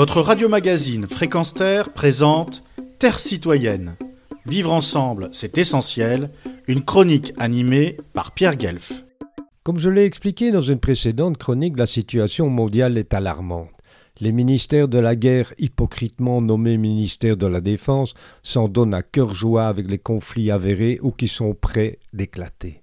Votre radio-magazine Fréquence Terre présente Terre citoyenne. Vivre ensemble, c'est essentiel. Une chronique animée par Pierre Guelf. Comme je l'ai expliqué dans une précédente chronique, la situation mondiale est alarmante. Les ministères de la guerre, hypocritement nommés ministères de la défense, s'en donnent à cœur joie avec les conflits avérés ou qui sont prêts d'éclater.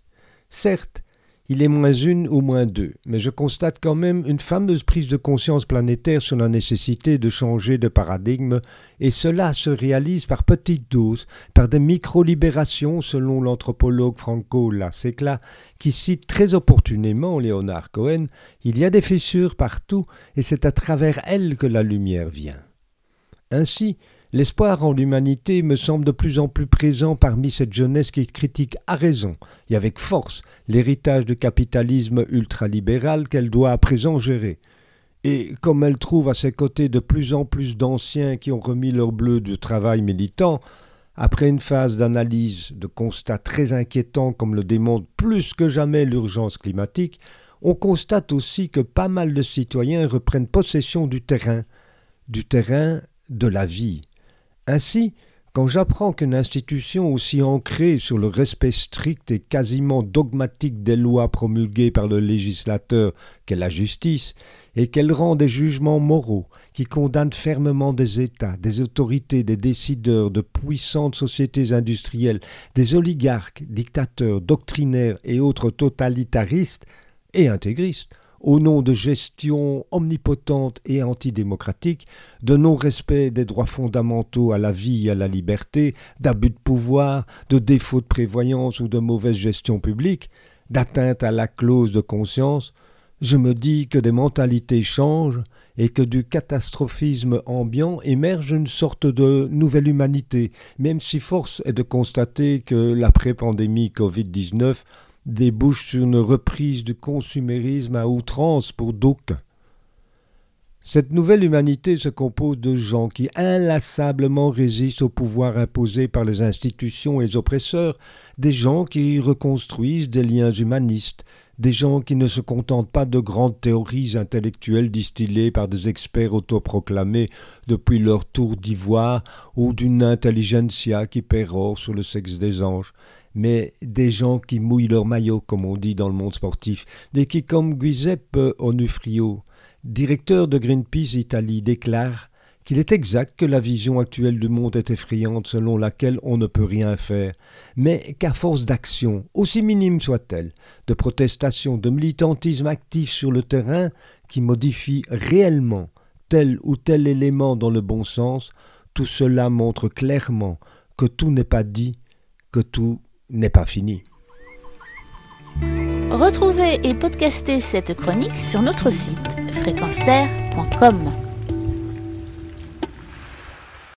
Certes, il est moins une ou moins deux, mais je constate quand même une fameuse prise de conscience planétaire sur la nécessité de changer de paradigme, et cela se réalise par petites doses, par des micro-libérations, selon l'anthropologue Franco Lasecla, qui cite très opportunément Léonard Cohen, il y a des fissures partout, et c'est à travers elles que la lumière vient. Ainsi, L'espoir en l'humanité me semble de plus en plus présent parmi cette jeunesse qui critique à raison et avec force l'héritage du capitalisme ultralibéral qu'elle doit à présent gérer. Et comme elle trouve à ses côtés de plus en plus d'anciens qui ont remis leur bleu du travail militant, après une phase d'analyse, de constats très inquiétants comme le démontre plus que jamais l'urgence climatique, on constate aussi que pas mal de citoyens reprennent possession du terrain, du terrain de la vie. Ainsi, quand j'apprends qu'une institution aussi ancrée sur le respect strict et quasiment dogmatique des lois promulguées par le législateur qu'est la justice, et qu'elle rend des jugements moraux qui condamnent fermement des États, des autorités, des décideurs, de puissantes sociétés industrielles, des oligarques, dictateurs, doctrinaires et autres totalitaristes et intégristes, au nom de gestion omnipotente et antidémocratique, de non-respect des droits fondamentaux à la vie et à la liberté, d'abus de pouvoir, de défaut de prévoyance ou de mauvaise gestion publique, d'atteinte à la clause de conscience, je me dis que des mentalités changent et que du catastrophisme ambiant émerge une sorte de nouvelle humanité, même si force est de constater que l'après-pandémie Covid-19 débouche sur une reprise du consumérisme à outrance pour d'aucuns. Cette nouvelle humanité se compose de gens qui inlassablement résistent au pouvoir imposé par les institutions et les oppresseurs, des gens qui reconstruisent des liens humanistes, des gens qui ne se contentent pas de grandes théories intellectuelles distillées par des experts autoproclamés depuis leur tour d'ivoire ou d'une intelligentsia qui pérore sur le sexe des anges, mais des gens qui mouillent leur maillot, comme on dit dans le monde sportif, et qui, comme Giuseppe Onufrio, directeur de Greenpeace Italie, déclare qu'il est exact que la vision actuelle du monde est effrayante selon laquelle on ne peut rien faire, mais qu'à force d'action, aussi minime soit-elle, de protestation, de militantisme actif sur le terrain, qui modifie réellement tel ou tel élément dans le bon sens, tout cela montre clairement que tout n'est pas dit, que tout n'est pas fini. Retrouvez et podcastez cette chronique sur notre site fréquence